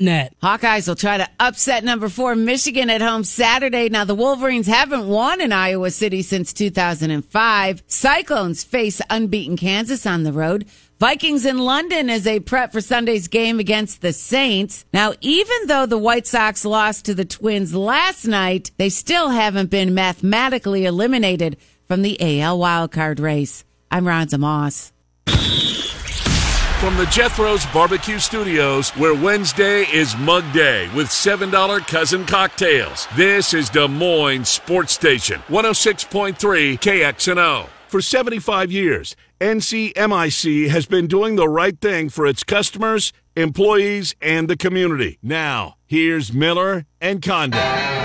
net. Hawkeyes will try to upset number four Michigan at home Saturday. Now the Wolverines haven't won in Iowa City since 2005. Cyclones face unbeaten Kansas on the road. Vikings in London as they prep for Sunday's game against the Saints. Now, even though the White Sox lost to the Twins last night, they still haven't been mathematically eliminated from the AL wildcard race. I'm Ronza Moss. From the Jethro's Barbecue Studios, where Wednesday is Mug Day with $7 cousin cocktails. This is Des Moines Sports Station, 106.3 KXNO. For 75 years, NCMIC has been doing the right thing for its customers, employees, and the community. Now, here's Miller and Condon.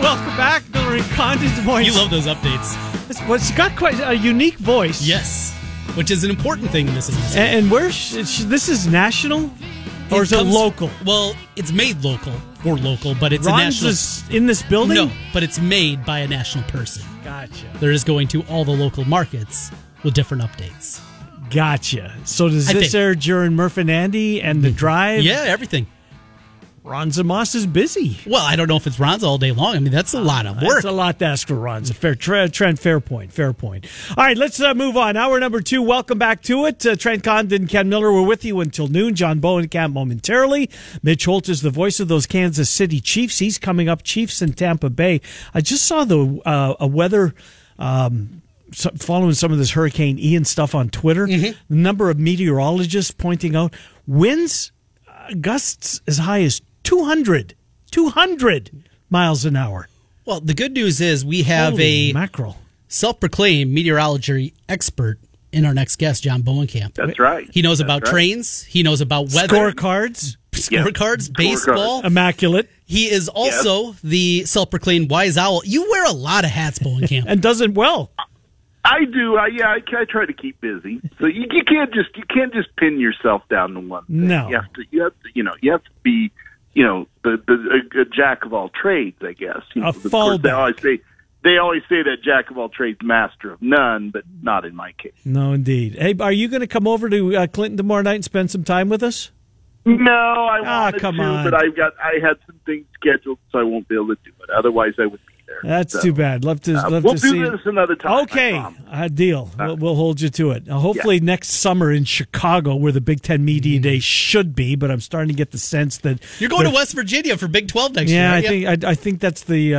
Welcome back, Miller and Condon. Voice. You love those updates. It's, well, it's got quite a unique voice. Yes, which is an important thing in this industry. And, and where sh- this is national, or is comes- it local? Well, it's made local for local, but it's Ron's a national. is in this building. No, but it's made by a national person. Gotcha. They're just going to all the local markets with different updates. Gotcha. So does I this think- air during Murph and Andy and the mm-hmm. drive? Yeah, everything. Ronza Moss is busy. Well, I don't know if it's Ron's all day long. I mean, that's a lot of work. That's a lot to ask for Ronza. Fair Trent, Trent, fair point. Fair point. All right, let's uh, move on. Hour number two. Welcome back to it. Uh, Trent Condon, Ken Miller, we're with you until noon. John Bowen, Bohenkamp momentarily. Mitch Holthus the voice of those Kansas City Chiefs. He's coming up. Chiefs in Tampa Bay. I just saw the uh, a weather. Um, following some of this Hurricane Ian stuff on Twitter, the number of meteorologists pointing out winds uh, gusts as high as 200, 200 miles an hour. Well, the good news is we have Holy a mackerel. self-proclaimed meteorology expert in our next guest, John Bohenkamp. That's right. He knows That's about right. trains. He knows about weather, Scorecards, scorecards, baseball. immaculate, He is also the self-proclaimed wise owl. You wear a lot of hats, Bohenkamp. and does it well. I do. I, yeah, I, I try to keep busy. So you, you can't just you can't just pin yourself down to one. Thing. No. you have to. You have to. You know, you have to be. You know, the the a, a jack of all trades. I guess. You know, A course, they always say they always say that jack of all trades, master of none, but not in my case. No, indeed. Hey, are you going to come over to uh, Clinton tomorrow night and spend some time with us? No, I Ah, wanted come to, on. but I've got I had some things scheduled, so I won't be able to do it. Otherwise, I would be there. That's So, too bad. Love to, uh, love we'll to do see. this another time. Okay, promise. uh, deal. we'll, we'll hold you to it. Uh, hopefully next summer in Chicago, where the Big Ten Media Day should be. But I'm starting to get the sense that You're going to West Virginia for Big 12 next Yeah, year. Yeah, I think I, I think that's the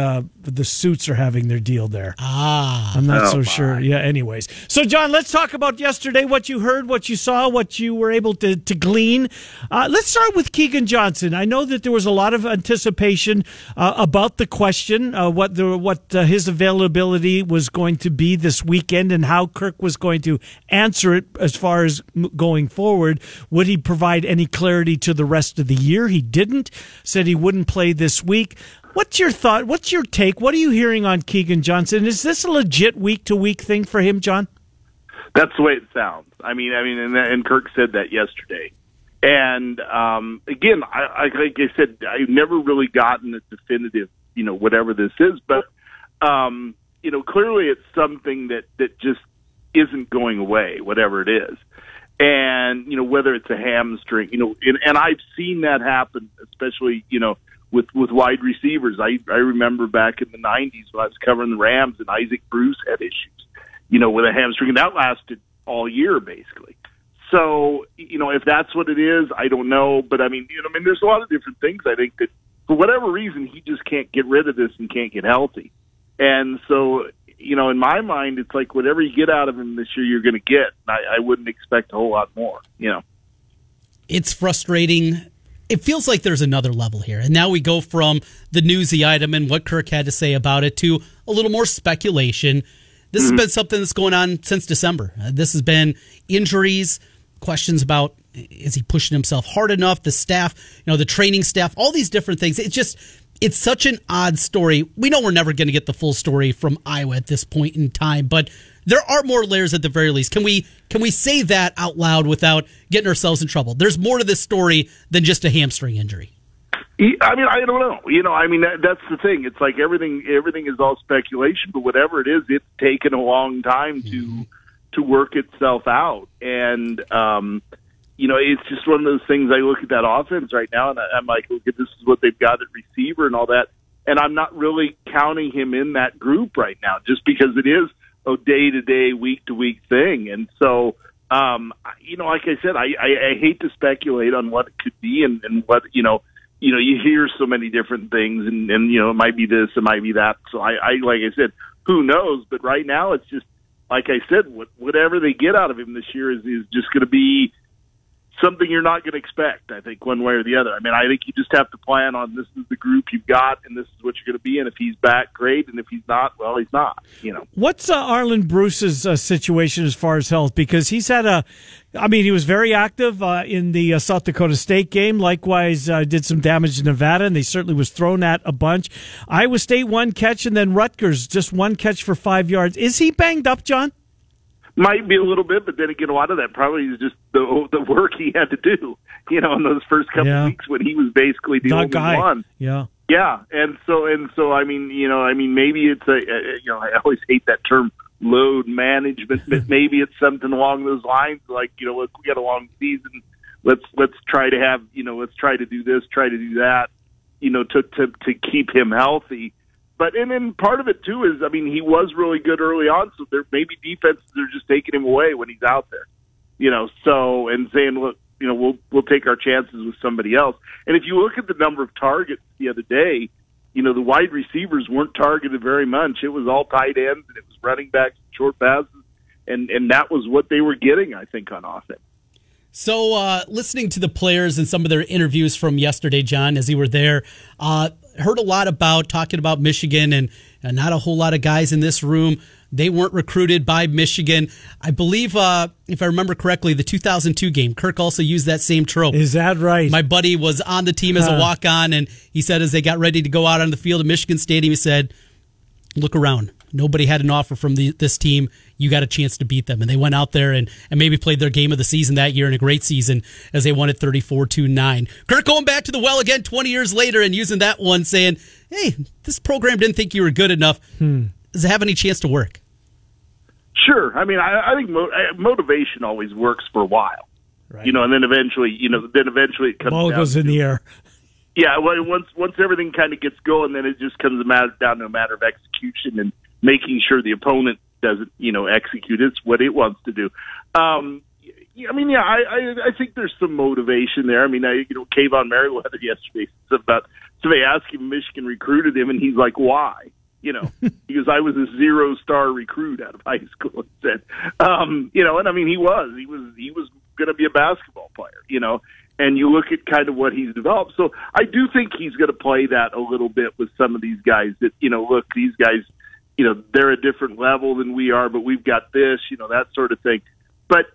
uh, the suits are having their deal there. Ah, I'm not Oh, so my. sure. Yeah. Anyways, so John, let's talk about yesterday. What you heard, what you saw, what you were able to to glean. Uh, let's start with Keagan Johnson. I know that there was a lot of anticipation uh, about the question, uh, what the what uh, his availability was going to be this weekend, and how Kirk was going to answer it as far as m- going forward. Would he provide any clarity to the rest of the year? He didn't. Said he wouldn't play this week. What's your thought? What's your take? What are you hearing on Keagan Johnson? Is this a legit week to week thing for him, John? That's the way it sounds. I mean, I mean, and, and Kirk said that yesterday. And um, again, I, I like I said, I've never really gotten a definitive, you know, whatever this is, but um, you know, clearly it's something that that just isn't going away, whatever it is. And you know, whether it's a hamstring, you know, and, and I've seen that happen, especially you know with with wide receivers. I I remember back in the '90s when I was covering the Rams and Isaac Bruce had issues, you know, with a hamstring, and that lasted all year basically. So, you know, if that's what it is, I don't know. But I mean, you know, I mean, there's a lot of different things. I think that for whatever reason, he just can't get rid of this and can't get healthy. And so, you know, in my mind, it's like whatever you get out of him this year, you're going to get. I, I wouldn't expect a whole lot more. You know. it's frustrating. It feels like there's another level here. And now we go from the newsy item and what Kirk had to say about it to a little more speculation. This has been something that's going on since December. Uh, this has been injuries, questions about is he pushing himself hard enough, the staff, you know, the training staff, all these different things. It's just it's such an odd story. We know we're never going to get the full story from Iowa at this point in time, but there are more layers at the very least. Can we can we say that out loud without getting ourselves in trouble? There's more to this story than just a hamstring injury. I mean, I don't know. You know, I mean, that, that's the thing. It's like everything. Everything is all speculation, but whatever it is, it's taken a long time to mm-hmm. to work itself out. And um, you know, it's just one of those things. I look at that offense right now, and I'm like, look, this is what they've got at receiver and all that. And I'm not really counting him in that group right now, just because it is a day to day, week to week thing. And so, um, you know, like I said, I, I, I hate to speculate on what it could be and, and what you know you know, you hear so many different things, and and you know, it might be this, it might be that. So I, I like I said, who knows? But right now, it's just like I said, what, whatever they get out of him this year is is just going to be something you're not going to expect. I think one way or the other. I mean, I think you just have to plan on this is the group you've got, and this is what you're going to be. And if he's back, great. And if he's not, well, he's not. You know. What's uh, Arland Bruce's uh, situation as far as health? Because he's had a, I mean, he was very active uh, in the uh, South Dakota State game. Likewise, uh, did some damage to Nevada, and he certainly was thrown at a bunch. Iowa State one catch, and then Rutgers just one catch for five yards. Is he banged up, John? Might be a little bit, but then again, a lot of that probably is just the the work he had to do. You know, in those first couple yeah. weeks when he was basically the that only guy. one. Yeah. Yeah, and so and so, I mean, you know, I mean, maybe it's a, a you know, I always hate that term load management, but maybe it's something along those lines. Like, you know, look, we got a long season. Let's let's try to have, you know, let's try to do this, try to do that, you know, to to to keep him healthy. But and then part of it too is, I mean, he was really good early on, so there maybe defenses are just taking him away when he's out there, you know. So and saying, look, you know, we'll we'll take our chances with somebody else. And if you look at the number of targets the other day, you know, the wide receivers weren't targeted very much. It was all tight ends and it was running backs, short passes, and and that was what they were getting, I think, on offense. So, uh, listening to the players and some of their interviews from yesterday, John, as you were there, uh, heard a lot about talking about Michigan and, and, not a whole lot of guys in this room. They weren't recruited by Michigan. I believe, uh, if I remember correctly, the 2002 game, Kirk also used that same trope. Is that right? My buddy was on the team as a walk on, and he said as they got ready to go out on the field at Michigan Stadium, he said, Look around. Nobody had an offer from the, this team. You got a chance to beat them. And they went out there and, and maybe played their game of the season that year in a great season as they won it 34 2 9. Kirk going back to the well again 20 years later and using that one saying, hey, this program didn't think you were good enough. Hmm. Does it have any chance to work? Sure. I mean, I, I think mo- motivation always works for a while. Right. You know, and then eventually, you know, then eventually it comes. Ball goes in the air. Yeah, well, once once everything kind of gets going, then it just comes a matter, down to a matter of execution and making sure the opponent doesn't, you know, execute it's what it wants to do. Um, I mean, yeah, I, I I think there's some motivation there. I mean, I, you know, Kaevon Merriweather yesterday said about somebody asked him Michigan recruited him, and he's like, why? You know, because I was a zero star recruit out of high school. And said, um, you know, and I mean, he was, he was, he was going to be a basketball player. You know, and you look at kind of what he's developed. So I do think he's going to play that a little bit with some of these guys. That you know, look, these guys you know they're a different level than we are, but we've got this, you know, that sort of thing. But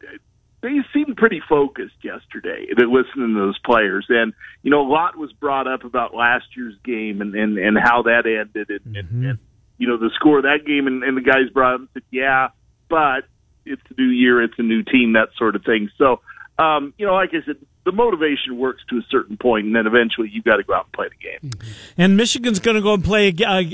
they seemed pretty focused yesterday. That listening to those players, and you know, a lot was brought up about last year's game and and, and how that ended, and, mm-hmm. and, and you know the score of that game, and, and the guys brought up and said, yeah, but it's a new year, it's a new team, that sort of thing. So, um, you know, like I said, the motivation works to a certain point, and then eventually you've got to go out and play the game. Mm-hmm. And Michigan's going to go and play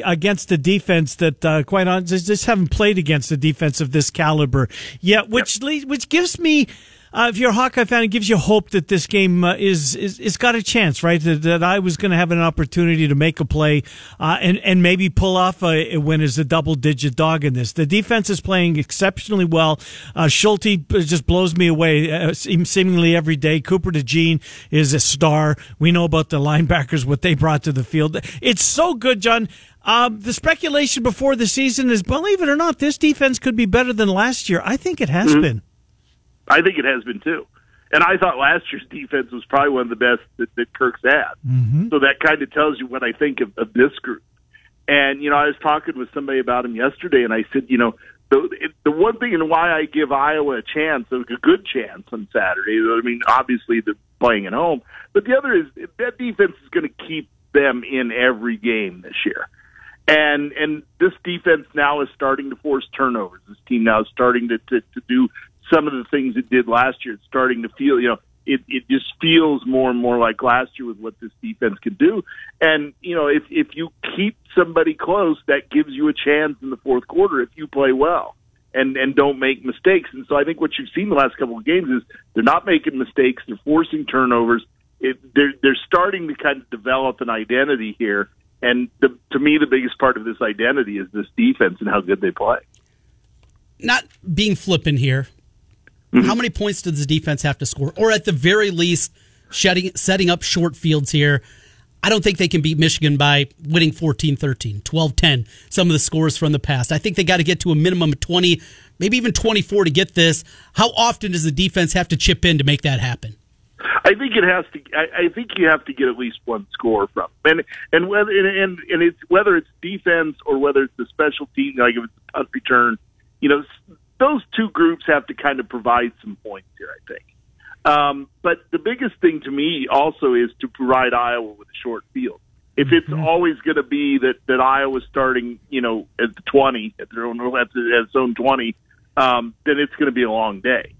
against a defense that, uh, quite honestly, just haven't played against a defense of this caliber yet, which yep. which gives me uh, if you're a Hawkeye fan, it gives you hope that this game uh, is, is is got a chance, right? That, that I was going to have an opportunity to make a play uh, and and maybe pull off a, a, win as a double digit dog in this. The defense is playing exceptionally well. Uh, Schulte just blows me away uh, seemingly every day. Cooper DeJean is a star. We know about the linebackers what they brought to the field. It's so good, John. Um, the speculation before the season is, believe it or not, this defense could be better than last year. I think it has mm-hmm. been. I think it has been too. And I thought last year's defense was probably one of the best that, that Kirk's had. Mm-hmm. So that kind of tells you what I think of, of this group. And you know, I was talking with somebody about him yesterday, and I said, you know, the the one thing and why I give Iowa a chance, a good chance on Saturday. I mean, obviously they're playing at home, but the other is that defense is going to keep them in every game this year. And and this defense now is starting to force turnovers. This team now is starting to to, to do some of the things it did last year. It's starting to feel, you know, it it just feels more and more like last year with what this defense can do. And you know, if if you keep somebody close, that gives you a chance in the fourth quarter if you play well and and don't make mistakes. And so I think what you've seen the last couple of games is they're not making mistakes, they're forcing turnovers. It, they're they're starting to kind of develop an identity here. And the, to me, the biggest part of this identity is this defense and how good they play. Not being flippant here, Mm-hmm. How many points does the defense have to score? Or at the very least, shedding, setting up short fields here. I don't think they can beat Michigan by winning 14 13, 12 10, some of the scores from the past. I think they got to get to a minimum of 20, maybe even 24 to get this. How often does the defense have to chip in to make that happen? I think it has to. I, I think you have to get at least one score from, and and whether and and it's whether it's defense or whether it's the special team, like if it's a punt return, you know, those two groups have to kind of provide some points here, I think. Um, but the biggest thing to me also is to provide Iowa with a short field. If it's mm-hmm. always going to be that that Iowa's starting, you know, at the twenty at their own at, the, at own twenty, um, then it's going to be a long day.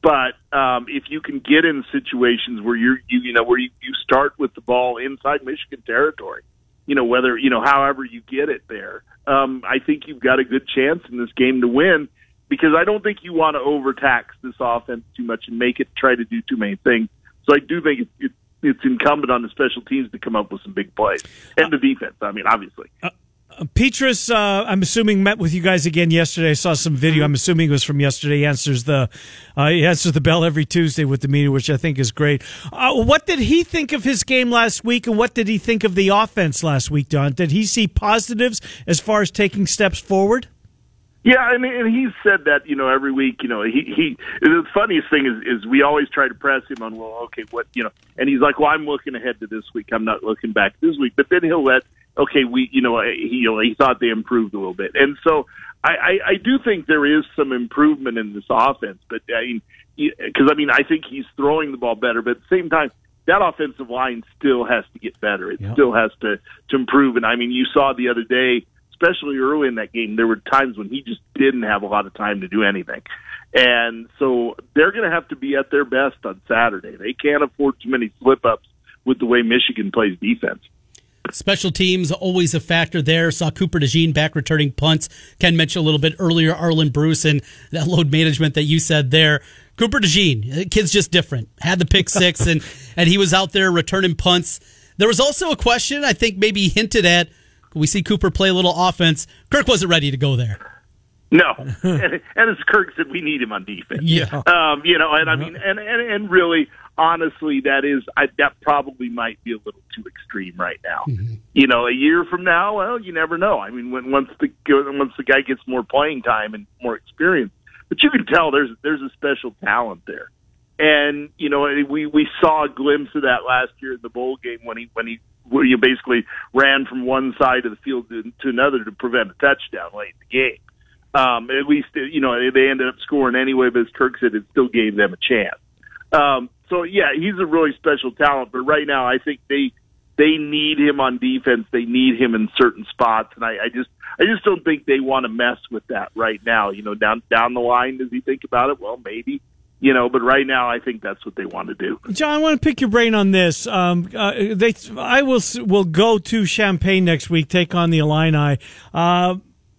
But um, if you can get in situations where you're, you, you know, where you, you start with the ball inside Michigan territory, you know, whether you know, however you get it there, um, I think you've got a good chance in this game to win because I don't think you want to overtax this offense too much and make it try to do too many things. So I do think it, it, it's incumbent on the special teams to come up with some big plays and the defense. I mean, obviously. Uh, uh, Petras, uh, I'm assuming met with you guys again yesterday. I saw some video. I'm assuming it was from yesterday. He answers the uh, he answers the bell every Tuesday with the media, which I think is great. Uh, what did he think of his game last week, and what did he think of the offense last week, Don? Did he see positives as far as taking steps forward? Yeah, and and he's said that you know every week. You know, he he. The funniest thing is is we always try to press him on well, okay, what you know, and he's like, well, I'm looking ahead to this week. I'm not looking back this week. But then he'll let okay, we you know he you know, he thought they improved a little bit, and so I I, I do think there is some improvement in this offense. But I mean, because I mean, I think he's throwing the ball better, but at the same time that offensive line still has to get better. It yep. still has to to improve. And I mean, you saw the other day especially early in that game, there were times when he just didn't have a lot of time to do anything. And so they're going to have to be at their best on Saturday. They can't afford too many slip ups with the way Michigan plays defense. Special teams always a factor there. Saw Cooper DeJean back returning punts. Ken mentioned a little bit earlier Arland Bruce and that load management that you said there. Cooper DeJean, kid's just different. Had the pick six and and he was out there returning punts. There was also a question I think maybe hinted at we see Cooper play a little offense. Kirk wasn't ready to go there. No, and, and as Kirk said, we need him on defense. Yeah, um, you know, and I mean, and and, and really, honestly, that is I, that probably might be a little too extreme right now. Mm-hmm. You know, a year from now, well, you never know. I mean, when once the once the guy gets more playing time and more experience, but you can tell there's there's a special talent there. And you know, we we saw a glimpse of that last year in the bowl game when he when he where you basically ran from one side of the field to, to another to prevent a touchdown late in the game. Um, at least, you know, they ended up scoring anyway, but as Kirk said, it still gave them a chance. Um, so yeah, he's a really special talent, but right now I think they, they need him on defense. They need him in certain spots, and I, I just, I just don't think they want to mess with that right now. You know, down down the line, does he think about it? Well, maybe you know, but right now I think that's what they want to do. John, I want to pick your brain on this. Um, uh, they, I will will go to Champaign next week, take on the Illini. Uh,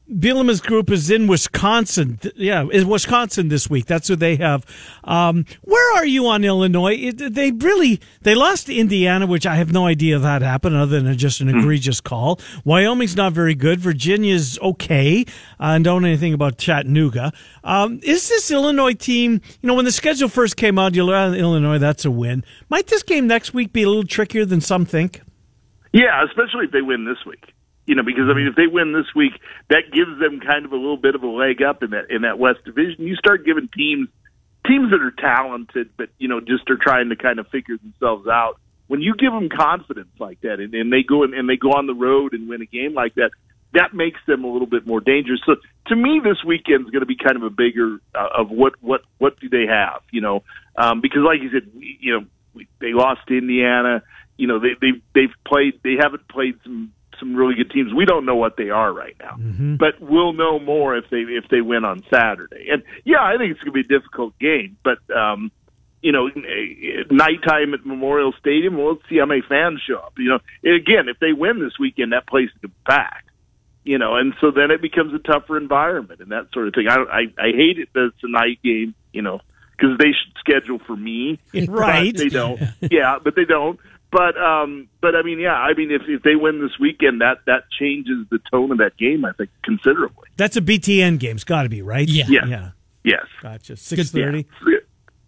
Bielema's group is in Wisconsin. Yeah, in Wisconsin this week. That's who they have. Um, where are you on Illinois? It, they really they lost to Indiana, which I have no idea that happened, other than just an hmm. egregious call. Wyoming's not very good. Virginia's okay. I uh, don't know anything about Chattanooga. Um, is this Illinois team? You know, when the schedule first came out, you learned Illinois. That's a win. Might this game next week be a little trickier than some think? Yeah, especially if they win this week you know, because I mean, if they win this week, that gives them kind of a little bit of a leg up in that in that West Division. You start giving teams teams that are talented, but you know, just are trying to kind of figure themselves out. When you give them confidence like that, and, and they go in, and they go on the road and win a game like that, that makes them a little bit more dangerous. So to me, this weekend is going to be kind of a bigger uh, of what what what do they have, you know? Um, because like you said, you know, they lost to Indiana. You know, they they they've played they haven't played some some really good teams. We don't know what they are right now, mm-hmm. but we'll know more if they if they win on Saturday. And yeah, I think it's going to be a difficult game, but um, you know, eh, nighttime at Memorial Stadium. Well, let's see how many fans show up. You know, again, if they win this weekend, that place is packed. You know, and so then it becomes a tougher environment and that sort of thing. I I, I hate it that it's a night game. You know, because they should schedule for me, Right. But they don't. yeah, but they don't. But um, but I mean, yeah, I mean, if if they win this weekend, that that changes the tone of that game. I think considerably. That's a BTN game. It's got to be right. Yeah. Yeah. Yeah. Yes. Gotcha. Six thirty. Yeah.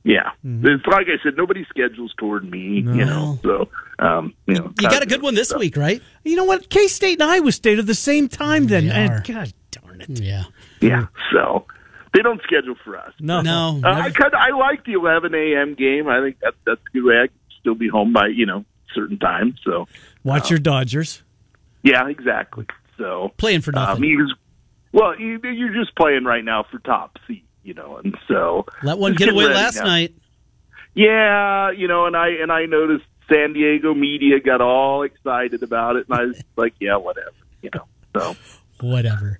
Yeah, it's like I said, nobody schedules toward me, you know. So, um, you know, You got a good one this week, right? You know what? K State and Iowa State are the same time. Then, and. God darn it. Yeah. Yeah, so they don't schedule for us. No. No. Uh, I kind of I like the 11 a.m. game. I think that that's a good way. I can still be home by you know certain time. So, Watch your Dodgers. yeah, exactly. So Playing for nothing. Um, he was, well, you, you're just playing right now for top seed, you know, and so Let one get away last now. night. Yeah, you know, and I and I noticed San Diego media got all excited about it, and I was like, yeah, whatever, you know. So Whatever.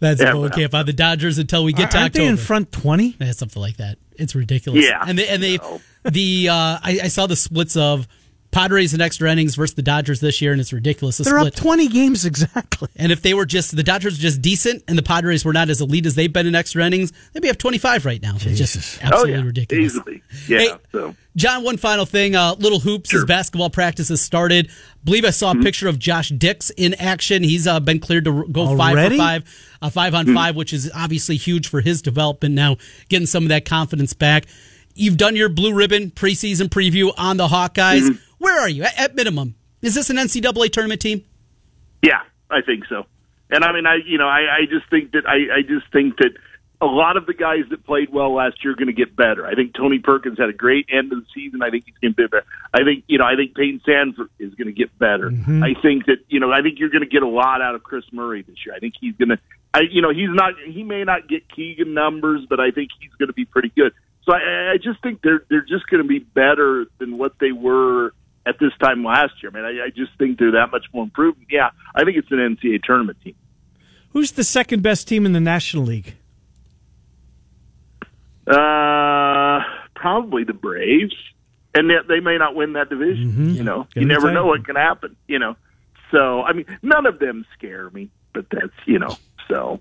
That's Yeah, yeah, okay about the Dodgers until we get to Aren't they in front twenty? Yeah, something like that. It's ridiculous. Yeah. and they and they So. the uh, I, I saw the splits of Padres and extra innings versus the Dodgers this year, and it's ridiculous. The They're split. up twenty games exactly. And if they were just the Dodgers were just decent, and the Padres were not as elite as they've been in extra innings, they'd be up twenty five right now. It's just oh absolutely yeah, ridiculous. easily, yeah. Hey, so John, one final thing. Uh, Little Hoops, his basketball practice has started. believe I saw a picture of Josh Dix in action. He's uh, been cleared to go five Already? for five, uh, five on five, which is obviously huge for his development now, getting some of that confidence back. You've done your blue ribbon preseason preview on the Hawkeyes. Where are you at, at minimum? Is this an NCAA tournament team? Yeah, I think so. And I mean, I you know, I, I just think that I, I just think that a lot of the guys that played well last year are going to get better. I think Tony Perkins had a great end of the season. I think he's going to be better. I think you know, I think Payton Sandfort is going to get better. Mm-hmm. I think that you know, I think you're going to get a lot out of Kris Murray this year. I think he's going to, I you know, he's not, he may not get Keegan numbers, but I think he's going to be pretty good. So I, I just think they're they're just going to be better than what they were at this time last year. I mean, I, I just think they're that much more improved. Yeah, I think it's an NCAA tournament team. Who's the second best team in the National League? Uh, probably the Braves, and that they may not win that division. You know, Gonna you never tight. know what can happen. You know, so I mean, none of them scare me, but that's you know, so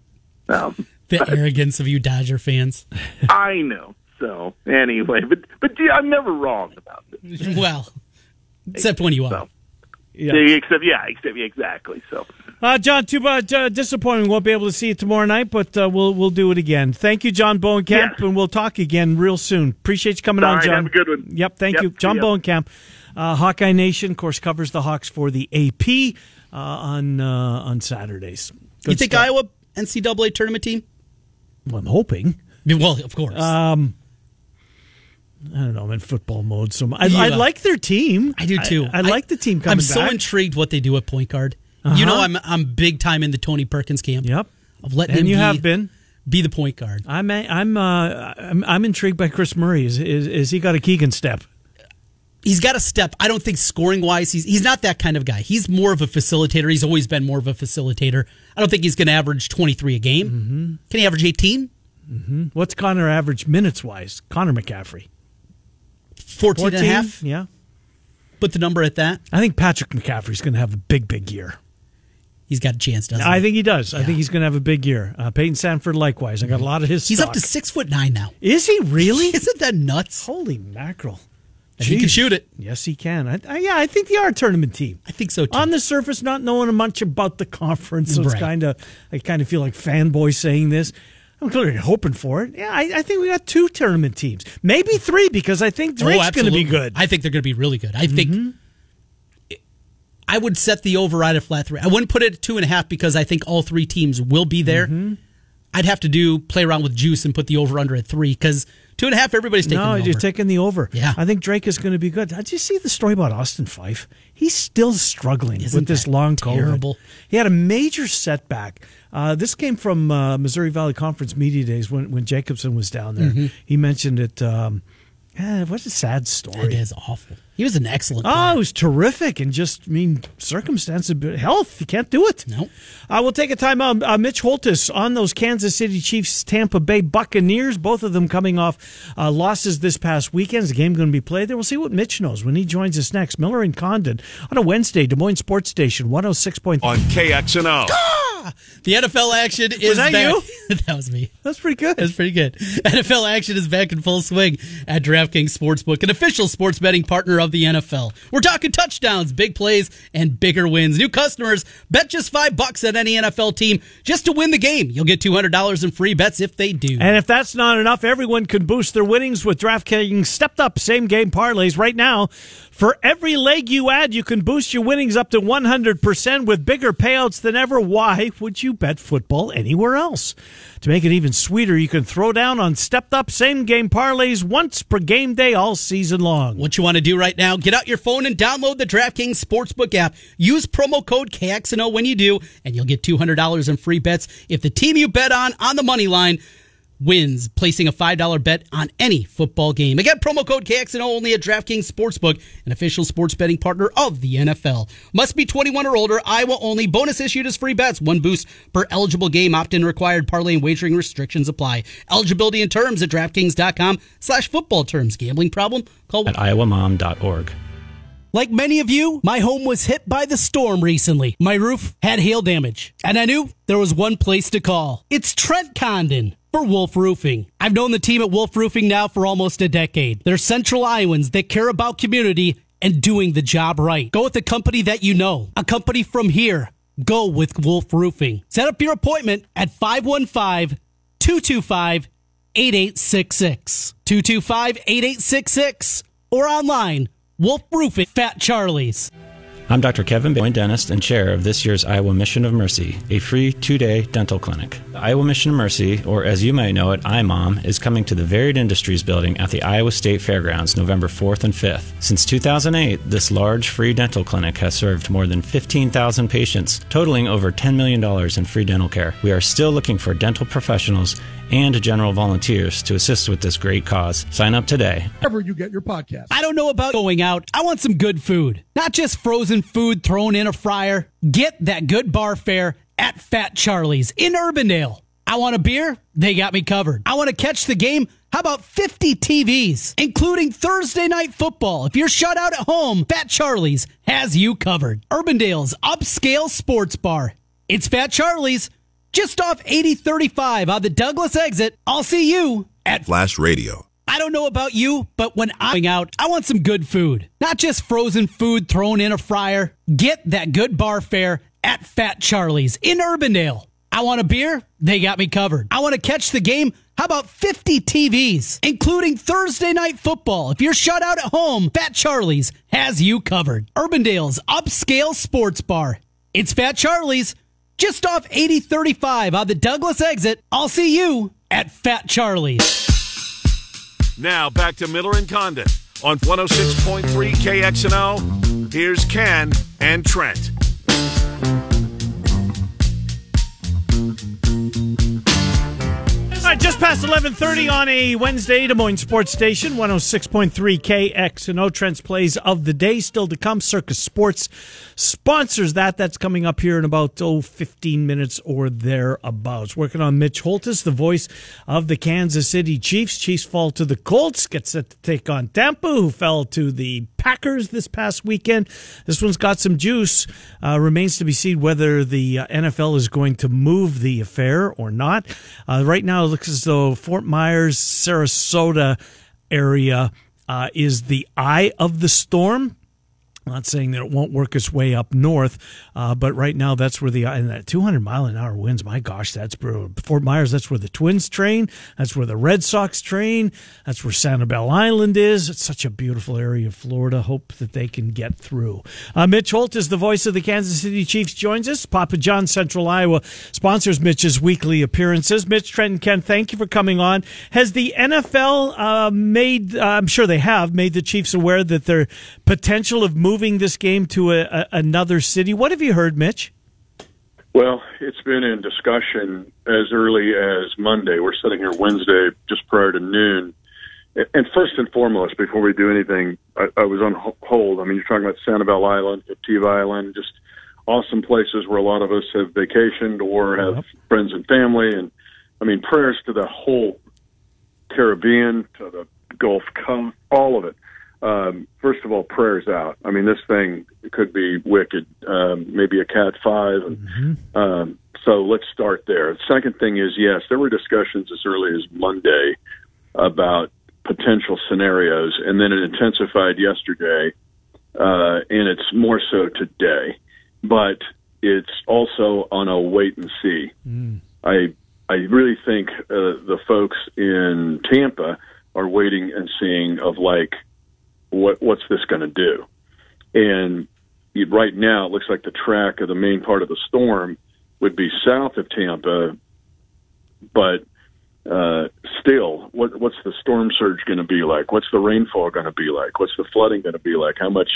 um, The arrogance of you Dodger fans. I know. So anyway, but but yeah, I'm never wrong about this. well, except when you are. So. Yeah. Except, yeah, except, yeah, exactly. So, Uh, John, too bad, uh, disappointing. We won't be able to see you tomorrow night, but uh, we'll we'll do it again. Thank you, John Bohenkamp, Yes. and we'll talk again real soon. Appreciate you coming All on, right, John. have a good one. Yep, thank Yep, you, John see ya. Bohenkamp. Uh, Hawkeye Nation, of course, covers the Hawks for the AP uh, on uh, on Saturdays. Good you think stuff. Iowa NCAA tournament team? Well, I'm hoping. Well, of course. I don't know. I'm in football mode, so I, Yeah. I like their team. I do too. I, like the team coming I'm so back. intrigued what they do at point guard. You know, I'm I'm big time in the Tony Perkins camp. Yep, Of letting and him you be, have been. be the point guard. I'm I'm uh, I'm, I'm intrigued by Kris Murray. Is, is is he got a Keegan step? He's got a step. I don't think scoring wise, he's he's not that kind of guy. He's more of a facilitator. He's always been more of a facilitator. I don't think he's going to average 23 a game. Mm-hmm. Can he average 18? What's Connor average minutes wise? Connor McCaffrey. 14 and a half? Yeah. Put the number at that. I think Patrick McCaffrey's going to have a big, big year. He's got a chance, doesn't he? I think he does. I think he's going to have a big year. Uh, Payton Sandfort, likewise. I got a lot of his. He's stock. up to six foot nine now. Is he really? Isn't that nuts? Holy mackerel! He can shoot it. Yes, he can. I, I, yeah, I think they are a tournament team. I think so too. On the surface, not knowing much about the conference, so it's kind of I kind of feel like fanboy saying this. I'm clearly hoping for it. Yeah, I, I think we got two tournament teams, maybe three, because I think Oh, Drake's going to be good. I think they're going to be really good. I think Mm-hmm. I would set the override at flat three. I wouldn't put it at two and a half because I think all three teams will be there. Mm-hmm. I'd have to do play around with juice and put the over under at three because two and a half everybody's taking no, the you're taking the over. Yeah. I think Drake is going to be good. Did you see the story about Austin Phyfe? He's still struggling Isn't with this long COVID. terrible? He had a major setback. Uh, this came from uh, Missouri Valley Conference Media Days when, when Jacobson was down there. Mm-hmm. He mentioned it. Um, Yeah, what a sad story. It is awful. He was an excellent. Oh, he was terrific, and just I mean, circumstances, but health, you can't do it. Nope. Uh, we'll take a time out. Uh, Mitch Holthus on those Kansas City Chiefs, Tampa Bay Buccaneers, both of them coming off uh, losses this past weekend. Is the game going to be played there? We'll see what Mitch knows when he joins us next. Miller and Condon on a Wednesday, Des Moines Sports Station, one hundred six point. on KXNO. The NFL action is that back. you? that was me. That's pretty good. That's pretty good. NFL action is back in full swing at DraftKings Sportsbook, an official sports betting partner of the NFL. We're talking touchdowns, big plays, and bigger wins. New customers bet just five bucks at any NFL team just to win the game. You'll get two hundred dollars in free bets if they do. And if that's not enough, everyone can boost their winnings with DraftKings stepped up same game parlays right now. For every leg you add, you can boost your winnings up to 100% with bigger payouts than ever. Why would you bet football anywhere else? To make it even sweeter, you can throw down on stepped up same game parlays once per game day all season long. What you want to do right now, get out your phone and download the DraftKings Sportsbook app. Use promo code KXNO when you do, and you'll get $200 in free bets if the team you bet on on the money line wins, placing a $5 bet on any football game. Again, promo code KXNO only at DraftKings Sportsbook, an official sports betting partner of the NFL. Must be 21 or older, Iowa only. Bonus issued as free bets. One boost per eligible game. Opt-in required. Parlay and wagering restrictions apply. Eligibility and terms at DraftKings.com slash football terms. Gambling problem? Call at iowamom.org. like many of you, my home was hit by the storm recently. My roof had hail damage, and I knew there was one place to call. It's Trent Condon for Wolf Roofing. I've known the team at Wolf Roofing now for almost a decade. They're Central Iowans that care about community and doing the job right. Go with the company that you know, a company from here. Go with Wolf Roofing. Set up your appointment at 515 225 8866. 225 8866 or online Wolf Roofing Fat Charlie's. I'm Dr. Kevin Boyne, dentist and chair of this year's Iowa Mission of Mercy, a free two day dental clinic. The Iowa Mission of Mercy, or as you might know it, IMOM, is coming to the Varied Industries building at the Iowa State Fairgrounds November 4th and 5th. Since 2008, this large free dental clinic has served more than 15,000 patients, totaling over $10 million in free dental care. We are still looking for dental professionals and general volunteers to assist with this great cause. Sign up today wherever you get your podcast. I don't know about going out. I want some good food, not just frozen food thrown in a fryer. Get that good bar fare at Fat Charlie's in Urbandale. I want a beer? They got me covered. I want to catch the game? How about 50 TVs, including Thursday night football? If you're shut out at home, Fat Charlie's has you covered. Urbandale's upscale sports bar. It's Fat Charlie's, just off 8035 on the Douglas exit. I'll see you at Flash Radio. I don't know about you, but when I'm out, I want some good food. Not just frozen food thrown in a fryer. Get that good bar fare at Fat Charlie's in Urbandale. I want a beer? They got me covered. I want to catch the game? How about 50 TVs, including Thursday night football? If you're shut out at home, Fat Charlie's has you covered. Urbandale's upscale sports bar. It's Fat Charlie's, just off 8035 on the Douglas exit. I'll see you at Fat Charlie's. Now back to Miller and Condon on 106.3 KXNO. Here's Ken and Trent. All right, just past 11.30 on a Wednesday, Des Moines Sports Station, 106.3 KXNO. Trent's Plays of the Day still to come. Circa Sports sponsors that. That's coming up here in about, oh, 15 minutes or thereabouts. Working on Mitch Holthus, the voice of the Kansas City Chiefs. Chiefs fall to the Colts, get set to take on Tampa, who fell to the Packers this past weekend. This one's got some juice. Uh, remains to be seen whether the uh, NFL is going to move the affair or not. Uh, right now, looks as though Fort Myers, Sarasota area uh, is the eye of the storm. Not saying that it won't work its way up north, uh, but right now that's where the and that 200 mile an hour winds. My gosh, that's brutal. Fort Myers. That's where the Twins train. That's where the Red Sox train. That's where Sanibel Island is. It's such a beautiful area of Florida. Hope that they can get through. Uh, Mitch Holthus the voice of the Kansas City Chiefs. Joins us. Papa John Central Iowa sponsors Mitch's weekly appearances. Mitch Trent and Ken, thank you for coming on. Has the NFL uh, made? Uh, I'm sure they have made the Chiefs aware that their potential of moving this game to a, a, another city. What have you heard, Mitch? Well, it's been in discussion as early as Monday. We're sitting here Wednesday, just prior to noon, and first and foremost, before we do anything, I, I was on hold. I mean, you're talking about Sanibel Island, Captiva Island, just awesome places where a lot of us have vacationed or have yep. friends and family. And I mean, prayers to the whole Caribbean, to the Gulf Coast, all of it. Um, first of all, prayers out. I mean, this thing could be wicked, um, maybe a Cat 5. And, mm-hmm. um, so let's start there. The second thing is yes, there were discussions as early as Monday about potential scenarios, and then it intensified yesterday, uh, and it's more so today. But it's also on a wait and see. Mm. I I really think uh, the folks in Tampa are waiting and seeing of like what what's this going to do, and right now it looks like the track of the main part of the storm would be south of Tampa, but uh, still, what, what's the storm surge going to be like? What's the rainfall going to be like? What's the flooding going to be like? How much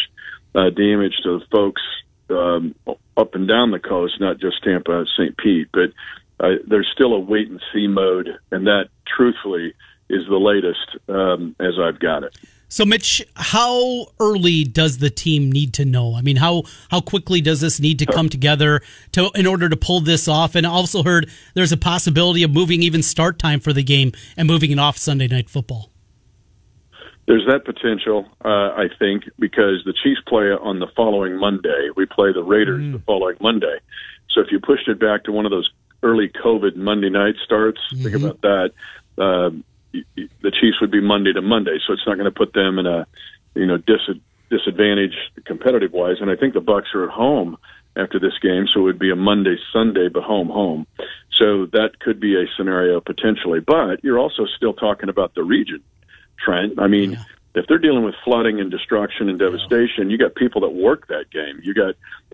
uh, damage to the folks um, up and down the coast, not just Tampa, St. Pete, but uh, there's still a wait and see mode, and that, truthfully, is the latest um, as I've got it. So, Mitch, how early does the team need to know? I mean, how how quickly does this need to come together to in order to pull this off? And I also heard there's a possibility of moving even start time for the game and moving it off Sunday night football. There's that potential, uh, I think, because the Chiefs play on the following Monday. We play the Raiders mm. the following Monday. So if you pushed it back to one of those early COVID Monday night starts, mm-hmm. think about that. Uh, the Chiefs would be Monday to Monday, so it's not going to put them in a you know dis- disadvantage competitive wise. And I think the Bucs are at home after this game, so it would be a Monday Sunday, but home home. So that could be a scenario potentially. But you're also still talking about the region, Trent. I mean. Yeah. If they're dealing with flooding and destruction and devastation, you got people that work that game. You got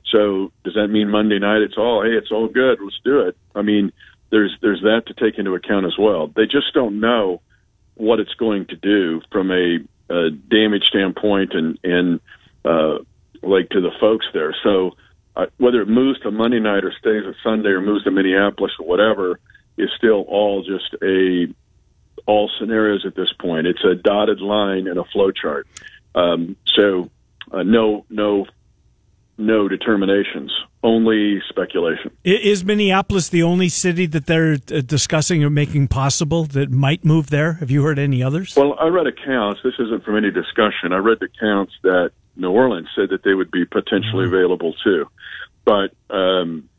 so does that mean Monday night it's all hey it's all good let's do it? I mean there's there's that to take into account as well. They just don't know what it's going to do from a, a damage standpoint and and uh, like to the folks there. So uh, whether it moves to Monday night or stays at Sunday or moves to Minneapolis or whatever is still all just a all scenarios at this point. It's a dotted line and a flow chart. Um, so uh, no no no determinations, only speculation. Is Minneapolis the only city that they're uh, discussing or making possible that might move there? Have you heard any others? Well, I read accounts. This isn't from any discussion. I read the accounts that New Orleans said that they would be potentially mm-hmm. available too, but um,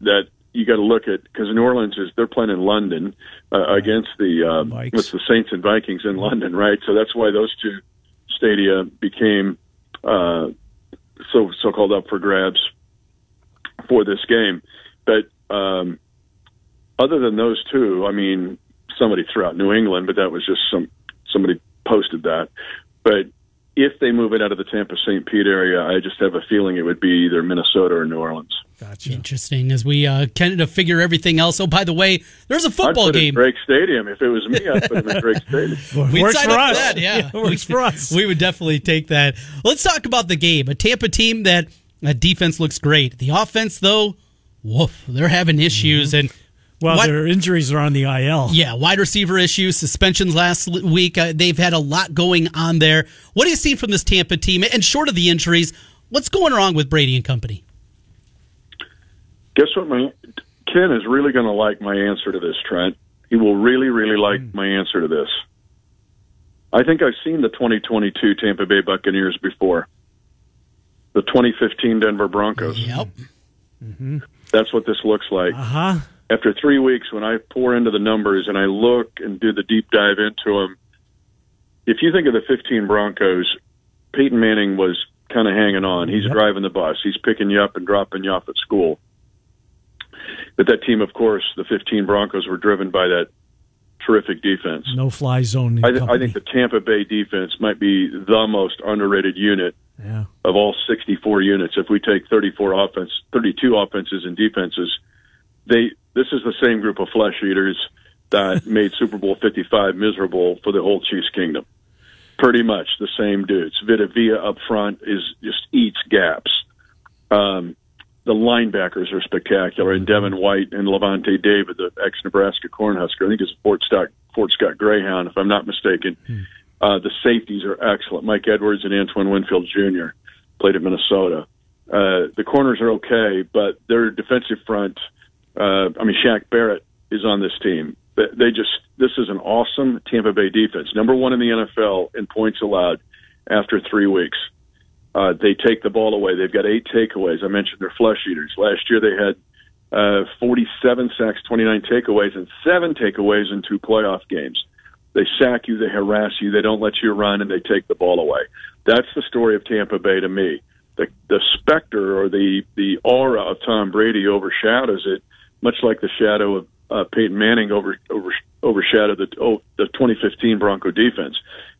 that you got to look at because New Orleans is they're playing in London uh, against the um, what's the Saints and Vikings in London, right? So that's why those two stadia became uh, so so called up for grabs for this game. But um, other than those two, I mean, somebody threw out New England, but that was just some somebody posted that. But if they move it out of the Tampa St. Pete area, I just have a feeling it would be either Minnesota or New Orleans. Gotcha. Interesting. As we uh, kind of figure everything else. Oh, by the way, there's a football I'd game. Drake Stadium. If it was me, I'd put it in Drake Stadium. We'd works for us. that. Yeah, yeah works for us. We would definitely take that. Let's talk about the game. A Tampa team that that defense looks great. The offense, though, woof, they're having issues mm-hmm. and. Well, what, their injuries are on the IL. Yeah, wide receiver issues, suspensions last week. Uh, they've had a lot going on there. What do you see from this Tampa team? And short of the injuries, what's going wrong with Brady and company? Guess what? My Ken is really going to like my answer to this, Trent. He will really, really like mm. my answer to this. I think I've seen the 2022 Tampa Bay Buccaneers before. The 2015 Denver Broncos. Yep. Mm-hmm. That's what this looks like. Uh huh. After three weeks, when I pour into the numbers and I look and do the deep dive into them, if you think of the 15 Broncos, Peyton Manning was kind of hanging on. He's yep. driving the bus. He's picking you up and dropping you off at school. But that team, of course, the 15 Broncos were driven by that terrific defense. No fly zone. I, th- I, think the Tampa Bay defense might be the most underrated unit yeah. of all 64 units. If we take 34 offense, 32 offenses and defenses, they this is the same group of flesh eaters that made Super Bowl 55 miserable for the whole Chiefs kingdom. Pretty much the same dudes. Vita Vea up front is just eats gaps. Um, the linebackers are spectacular, and Devin White and Lavonte David, the ex-Nebraska Cornhusker, I think a Fort Scott, Fort Scott Greyhound, if I'm not mistaken. Uh, the safeties are excellent. Mike Edwards and Antoine Winfield Jr. played at Minnesota. Uh, the corners are okay, but their defensive front. Uh, I mean, Shaq Barrett is on this team. They, they just this is an awesome Tampa Bay defense, number one in the NFL in points allowed after three weeks. Uh, they take the ball away. They've got eight takeaways. I mentioned they're flesh eaters. Last year they had uh, 47 sacks, 29 takeaways, and seven takeaways in two playoff games. They sack you, they harass you, they don't let you run, and they take the ball away. That's the story of Tampa Bay to me. The the specter or the the aura of Tom Brady overshadows it, much like the shadow of uh, Peyton Manning over, over overshadowed the oh, the 2015 Bronco defense.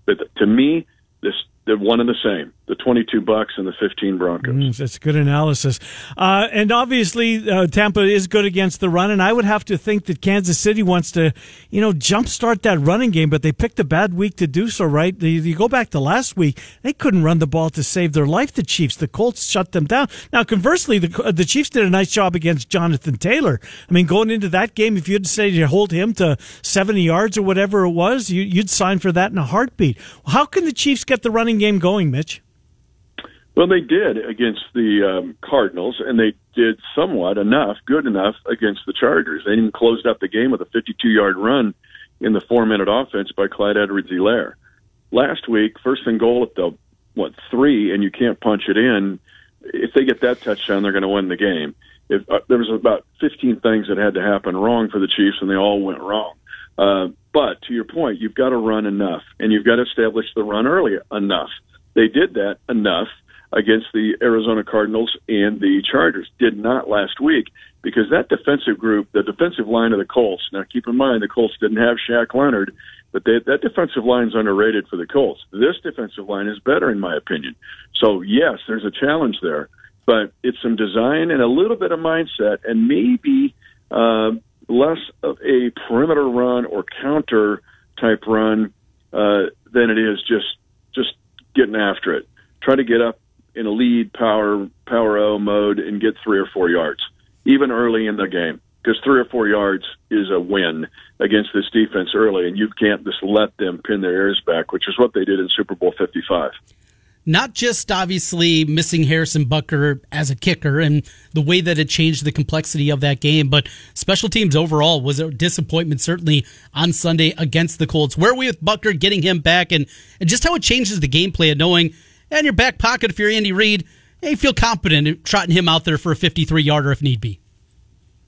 But to me, this they're one and the same. The 22 Bucks and the 15 Broncos. Mm, that's good analysis. Uh, and obviously, uh, Tampa is good against the run, and I would have to think that Kansas City wants to, you know, jumpstart that running game, but they picked a bad week to do so, right? You go back to last week, they couldn't run the ball to save their life, the Chiefs. The Colts shut them down. Now, conversely, the, the Chiefs did a nice job against Jonathan Taylor. I mean, going into that game, if you'd say you hold him to 70 yards or whatever it was, you, you'd sign for that in a heartbeat. How can the Chiefs get the running game going, Mitch? Well, they did against the um, Cardinals, and they did somewhat enough, good enough against the Chargers. They even closed up the game with a 52-yard run in the four-minute offense by Clyde Edwards-Helaire. Last week, first and goal at the what three, and you can't punch it in. If they get that touchdown, they're going to win the game. If uh, there was about 15 things that had to happen wrong for the Chiefs, and they all went wrong. Uh, but to your point, you've got to run enough, and you've got to establish the run early enough. They did that enough against the Arizona Cardinals and the Chargers. Did not last week because that defensive group, the defensive line of the Colts. Now, keep in mind the Colts didn't have Shaq Leonard, but they, that defensive line's underrated for the Colts. This defensive line is better, in my opinion. So yes, there's a challenge there, but it's some design and a little bit of mindset, and maybe uh, less of a perimeter run or counter type run uh, than it is just just getting after it. Try to get up in a lead power power O mode and get three or four yards, even early in the game, because three or four yards is a win against this defense early, and you can't just let them pin their ears back, which is what they did in Super Bowl Fifty Five. Not just obviously missing Harrison Butker as a kicker and the way that it changed the complexity of that game, but special teams overall was a disappointment, certainly on Sunday against the Colts. Where we with Butker getting him back and, and just how it changes the gameplay of knowing in your back pocket if you're Andy Reid, you feel confident trotting him out there for a 53 yarder if need be.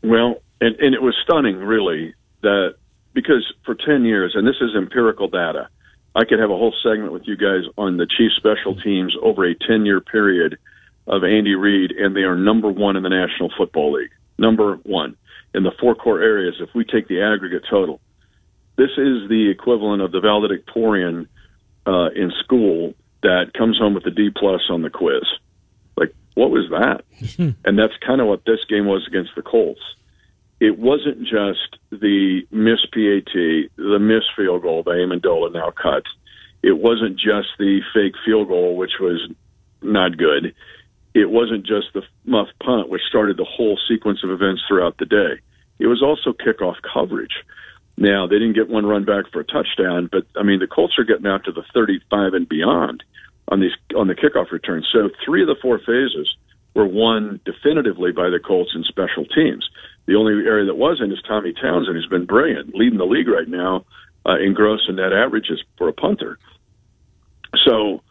Well, and, and it was stunning, really, that because for 10 years, and this is empirical data, I could have a whole segment with you guys on the Chief special teams over a 10 year period of Andy Reid, and they are number one in the National Football League. Number one in the four core areas, if we take the aggregate total. This is the equivalent of the valedictorian uh, in school that comes home with a D plus on the quiz. Like, what was that? and that's kind of what this game was against the Colts. It wasn't just the miss PAT, the miss field goal that Ammendola now cut. It wasn't just the fake field goal, which was not good. It wasn't just the muff punt, which started the whole sequence of events throughout the day. It was also kickoff coverage. Now they didn't get one run back for a touchdown, but I mean the Colts are getting out to the 35 and beyond on these on the kickoff returns. So three of the four phases were won definitively by the Colts in special teams. The only area that wasn't is Tommy Townsend, who's been brilliant, leading the league right now uh, in gross and net averages for a punter. So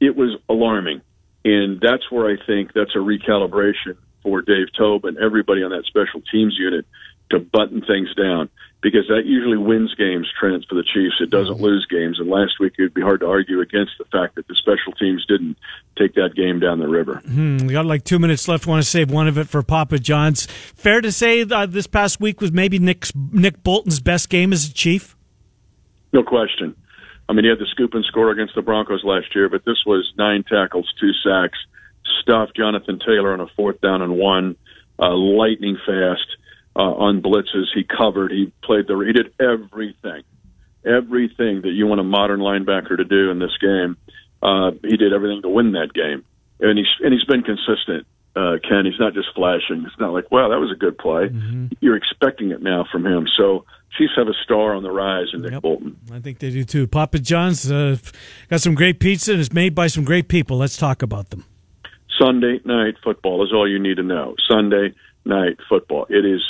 it was alarming, and that's where I think that's a recalibration for Dave Toub and everybody on that special teams unit to button things down because that usually wins games, Trent, for the Chiefs. It doesn't mm-hmm. lose games. And last week, it would be hard to argue against the fact that the special teams didn't take that game down the river. Hmm, we got like two minutes left. Want to save one of it for Papa John's. Fair to say uh, this past week was maybe Nick's, Nick Bolton's best game as a Chief? No question. I mean, he had the scoop and score against the Broncos last year, but this was nine tackles, two sacks, stuffed Jonathan Taylor on a fourth down and one, uh, lightning fast uh, on blitzes. He covered. He played the. He did everything, everything that you want a modern linebacker to do in this game. Uh, he did everything to win that game, and he's and he's been consistent. uh, Ken. He's not just flashing. It's not like, wow, that was a good play. You're expecting it now from him. So Chiefs have a star on the rise in Nick Yep. Bolton. I think they do too. Papa John's uh, got some great pizza and it's made by some great people. Let's talk about them. Sunday night football is all you need to know. Sunday night football. It is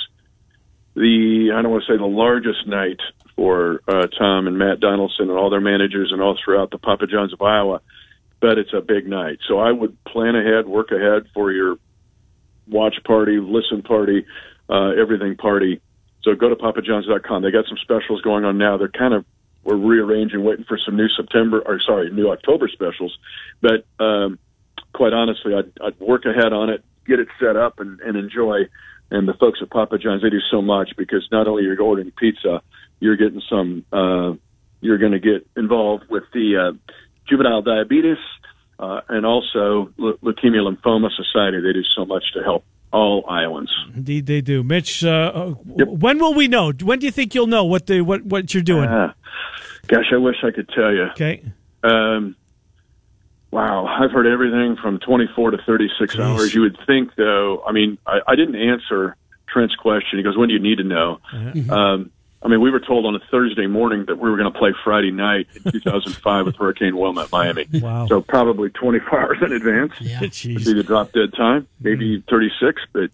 the I don't want to say the largest night for uh, Tom and Matt Donaldson and all their managers and all throughout the Papa John's of Iowa, but it's a big night. So I would plan ahead, work ahead for your watch party, listen party, uh, everything party. So go to papajohns.com. They got some specials going on now. They're kind of we're rearranging, waiting for some new September or sorry, new October specials. But um, quite honestly, I'd, I'd work ahead on it, get it set up, and, and enjoy. And the folks at Papa John's, they do so much because not only you're ordering pizza, you're getting some. Uh, you're going to get involved with the uh, juvenile diabetes uh, and also Le- Leukemia Lymphoma Society. They do so much to help all Iowans. Indeed, they do. Mitch, uh, when will we know? When do you think you'll know what the what what you're doing? Ah, gosh, I wish I could tell you. okay. Um, wow, I've heard everything from 24 to 36 hours. You would think, though, I mean, I, I didn't answer Trent's question. He goes, when do you need to know? Um, I mean, we were told on a Thursday morning that we were going to play Friday night in 2005 with Hurricane Wilma at Miami. Wow. So probably 24 hours in advance Yeah. would Jeez. be the drop dead time, maybe 36, but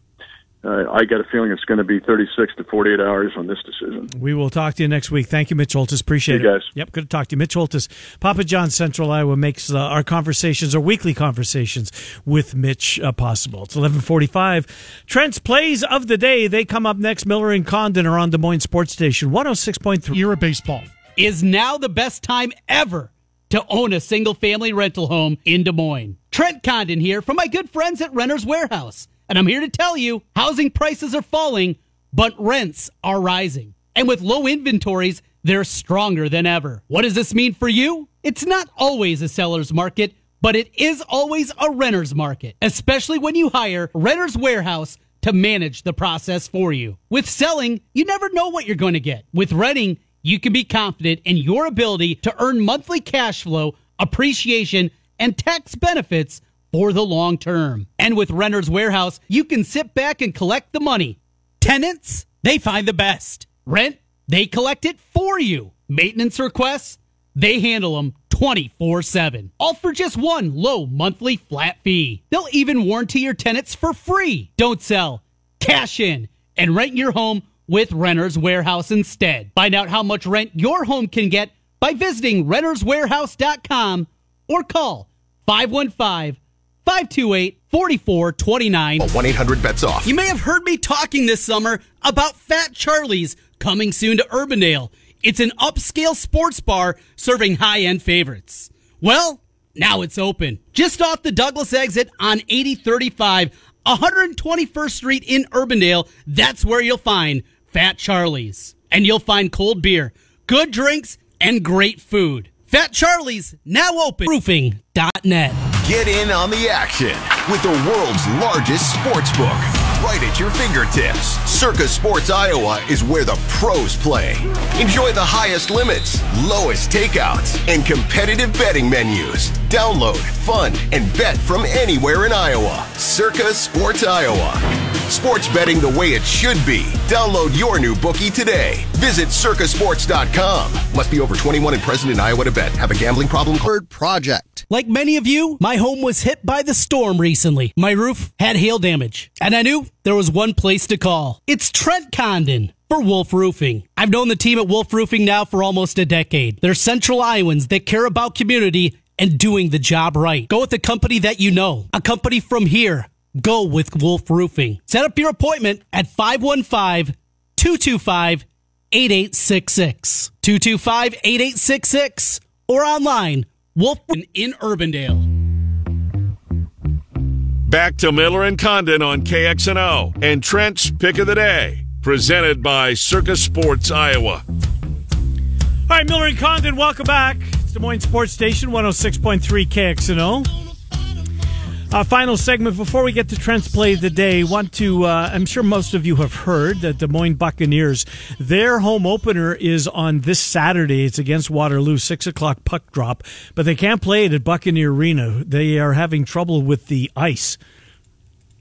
uh, I got a feeling it's going to be 36 to 48 hours on this decision. We will talk to you next week. Thank you, Mitch Holthus. Appreciate See you it. guys. Yep, good to talk to you. Mitch Holthus, Papa John Central Iowa makes uh, our conversations, our weekly conversations with Mitch uh, possible. It's 1145. Trent's plays of the day. They come up next. Miller and Condon are on Des Moines Sports Station, 106.3. Era baseball. is now the best time ever to own a single family rental home in Des Moines. Trent Condon here from my good friends at Renter's Warehouse. And I'm here to tell you housing prices are falling, but rents are rising. And with low inventories, they're stronger than ever. What does this mean for you? It's not always a seller's market, but it is always a renter's market, especially when you hire Renter's Warehouse to manage the process for you. With selling, you never know what you're going to get. With renting, you can be confident in your ability to earn monthly cash flow, appreciation, and tax benefits for the long term. And with Renter's Warehouse, you can sit back and collect the money. Tenants, they find the best. Rent, they collect it for you. Maintenance requests, they handle them 24 7. All for just one low monthly flat fee. They'll even warranty your tenants for free. Don't sell, cash in, and rent your home with Renter's Warehouse instead. Find out how much rent your home can get by visiting renterswarehouse.com or call 515 528 4429. 1 800 bets off. You may have heard me talking this summer about Fat Charlie's coming soon to Urbandale. It's an upscale sports bar serving high end favorites. Well, now it's open. Just off the Douglas exit on 8035, 121st Street in Urbandale. That's where you'll find Fat Charlie's. And you'll find cold beer, good drinks, and great food. Fat Charlie's now open. Roofing.net. Get in on the action with the world's largest sports book right at your fingertips. Circa Sports Iowa is where the pros play. Enjoy the highest limits, lowest takeouts, and competitive betting menus. Download, fund, and bet from anywhere in Iowa. Circa Sports Iowa. Sports betting the way it should be. Download your new bookie today. Visit circasports.com. Must be over 21 and present in Iowa to bet. Have a gambling problem? Call- project. Like many of you, my home was hit by the storm recently. My roof had hail damage, and I knew there was one place to call. It's Trent Condon for Wolf Roofing. I've known the team at Wolf Roofing now for almost a decade. They're Central Iowans that care about community and doing the job right. Go with a company that you know, a company from here. Go with Wolf Roofing. Set up your appointment at 515 225 8866. 225 8866 or online Wolf in Urbandale. Back to Miller and Condon on KXNO and Trent's Pick of the Day, presented by Circa Sports Iowa. All right, Miller and Condon, welcome back. It's Des Moines Sports Station, 106.3 KXNO. Uh, final segment before we get to Trent's play of the day. Want to? Uh, I'm sure most of you have heard that Des Moines Buccaneers. Their home opener is on this Saturday. It's against Waterloo, six o'clock puck drop, but they can't play it at Buccaneer Arena. They are having trouble with the ice.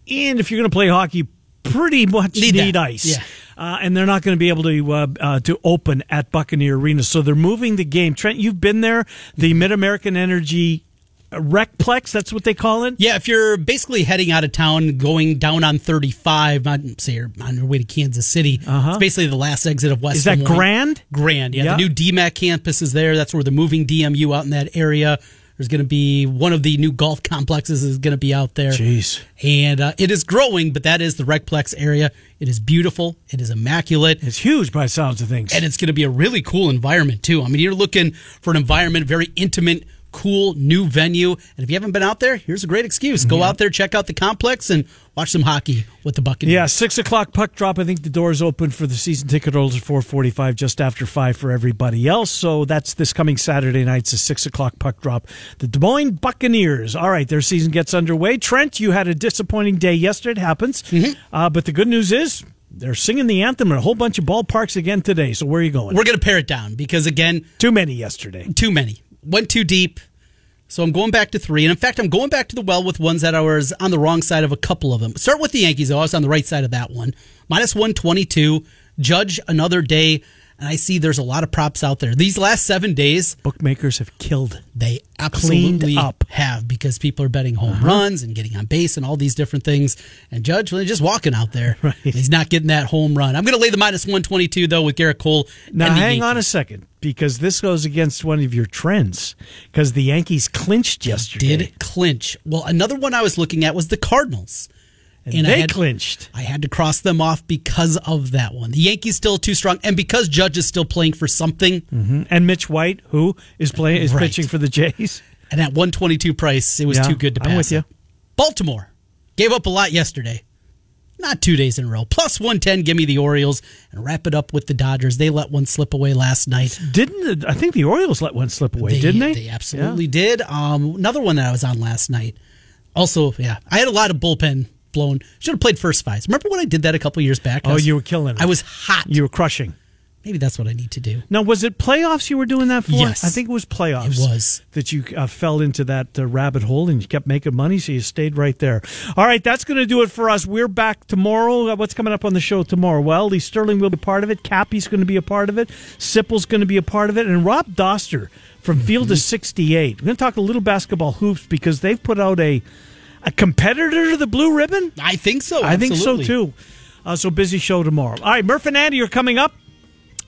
and if you're going to play hockey, pretty much Need need, ice. Yeah. Uh, and they're not going to be able to uh, uh, to open at Buccaneer Arena, so they're moving the game. Trent, you've been there. The Mid American Energy Recplex, that's what they call it. Yeah, if you're basically heading out of town, going down on 35, on, say you're on your way to Kansas City, it's basically the last exit of West. Uh-huh. Is that Grand? Grand, yeah. Yeah. The new DMACC campus is there. That's where they're moving DMU out in that area. There's going to be one of the new golf complexes is going to be out there. Jeez. And uh, it is growing, but that is the Recplex area. It is beautiful. It is immaculate. It's huge by sounds of things. and it's going to be a really cool environment too. I mean, you're looking for an environment, very intimate, cool, new venue. And if you haven't been out there, here's a great excuse: go out there, check out the complex, and watch some hockey with the Buccaneers. Yeah, six o'clock puck drop. I think the doors open for the season ticket holders at four forty-five, just after five for everybody else. So that's this coming Saturday night. It's a six o'clock puck drop. The Des Moines Buccaneers. All right, their season gets underway. Trent, you had a disappointing day yesterday. It happens, uh, but the good news is they're singing the anthem in a whole bunch of ballparks again today. So where are you going? we're going to pare it down because again, Too many yesterday. too many went too deep. So I'm going back to three, and in fact, I'm going back to the well with ones that I was on the wrong side of a couple of them. Start with the Yankees. though. I was on the right side of that one, minus one twenty two. Judge another day, and I see there's a lot of props out there. These last seven days, Bookmakers have killed. They absolutely up. have because people are betting home uh-huh. runs and getting on base and all these different things. And Judge, well, just walking out there. Right. He's not getting that home run. I'm going to lay the minus 122 though with Gerrit Cole. Now, hang on a second, because this goes against one of your trends. Because the Yankees clinched yesterday. Did clinch. Well, another one I was looking at was the Cardinals. And, I they had- clinched. I had to cross them off because of that one. The Yankees still too strong, and because Judge is still playing for something. And Mitch White, who is playing, is Right. pitching for the Jays. And at 122 price, it was Yeah, too good to pass. I'm with you. Baltimore gave up a lot yesterday. Not two days in a row. Plus 110, give me the Orioles and wrap it up with the Dodgers. They let one slip away last night. Didn't the, I think the Orioles let one slip away? didn't they? They absolutely did. Um, another one that I was on last night. Also, yeah, I had a lot of bullpen blown. Should have played first fives. Remember when I did that a couple years back? Oh, was- you were killing it. I was hot. You were crushing. Maybe that's what I need to do. Now, was it playoffs you were doing that for? Yes. I think it was playoffs. It was. That you uh, fell into that uh, rabbit hole and you kept making money, so you stayed right there. All right, that's going to do it for us. We're back tomorrow. Uh, What's coming up on the show tomorrow? Well, Lee Sterling will be part of it. Cappy's going to be a part of it. Sipple's going to be a part of it. And Rob Doster from Field Mm-hmm. of 68. We're going to talk a little basketball hoops because they've put out a, a competitor to the Blue Ribbon. I think so. I think so too. Uh, so busy show tomorrow. All right, Murph and Andy are coming up.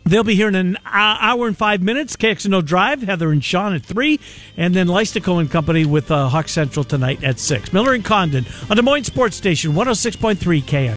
They'll be here in an hour and five minutes. KXNO Drive, Heather and Sean at three, and then Leistikow and Company with uh, Hawk Central tonight at six. Miller and Condon on Des Moines Sports Station, one hundred six point three KX.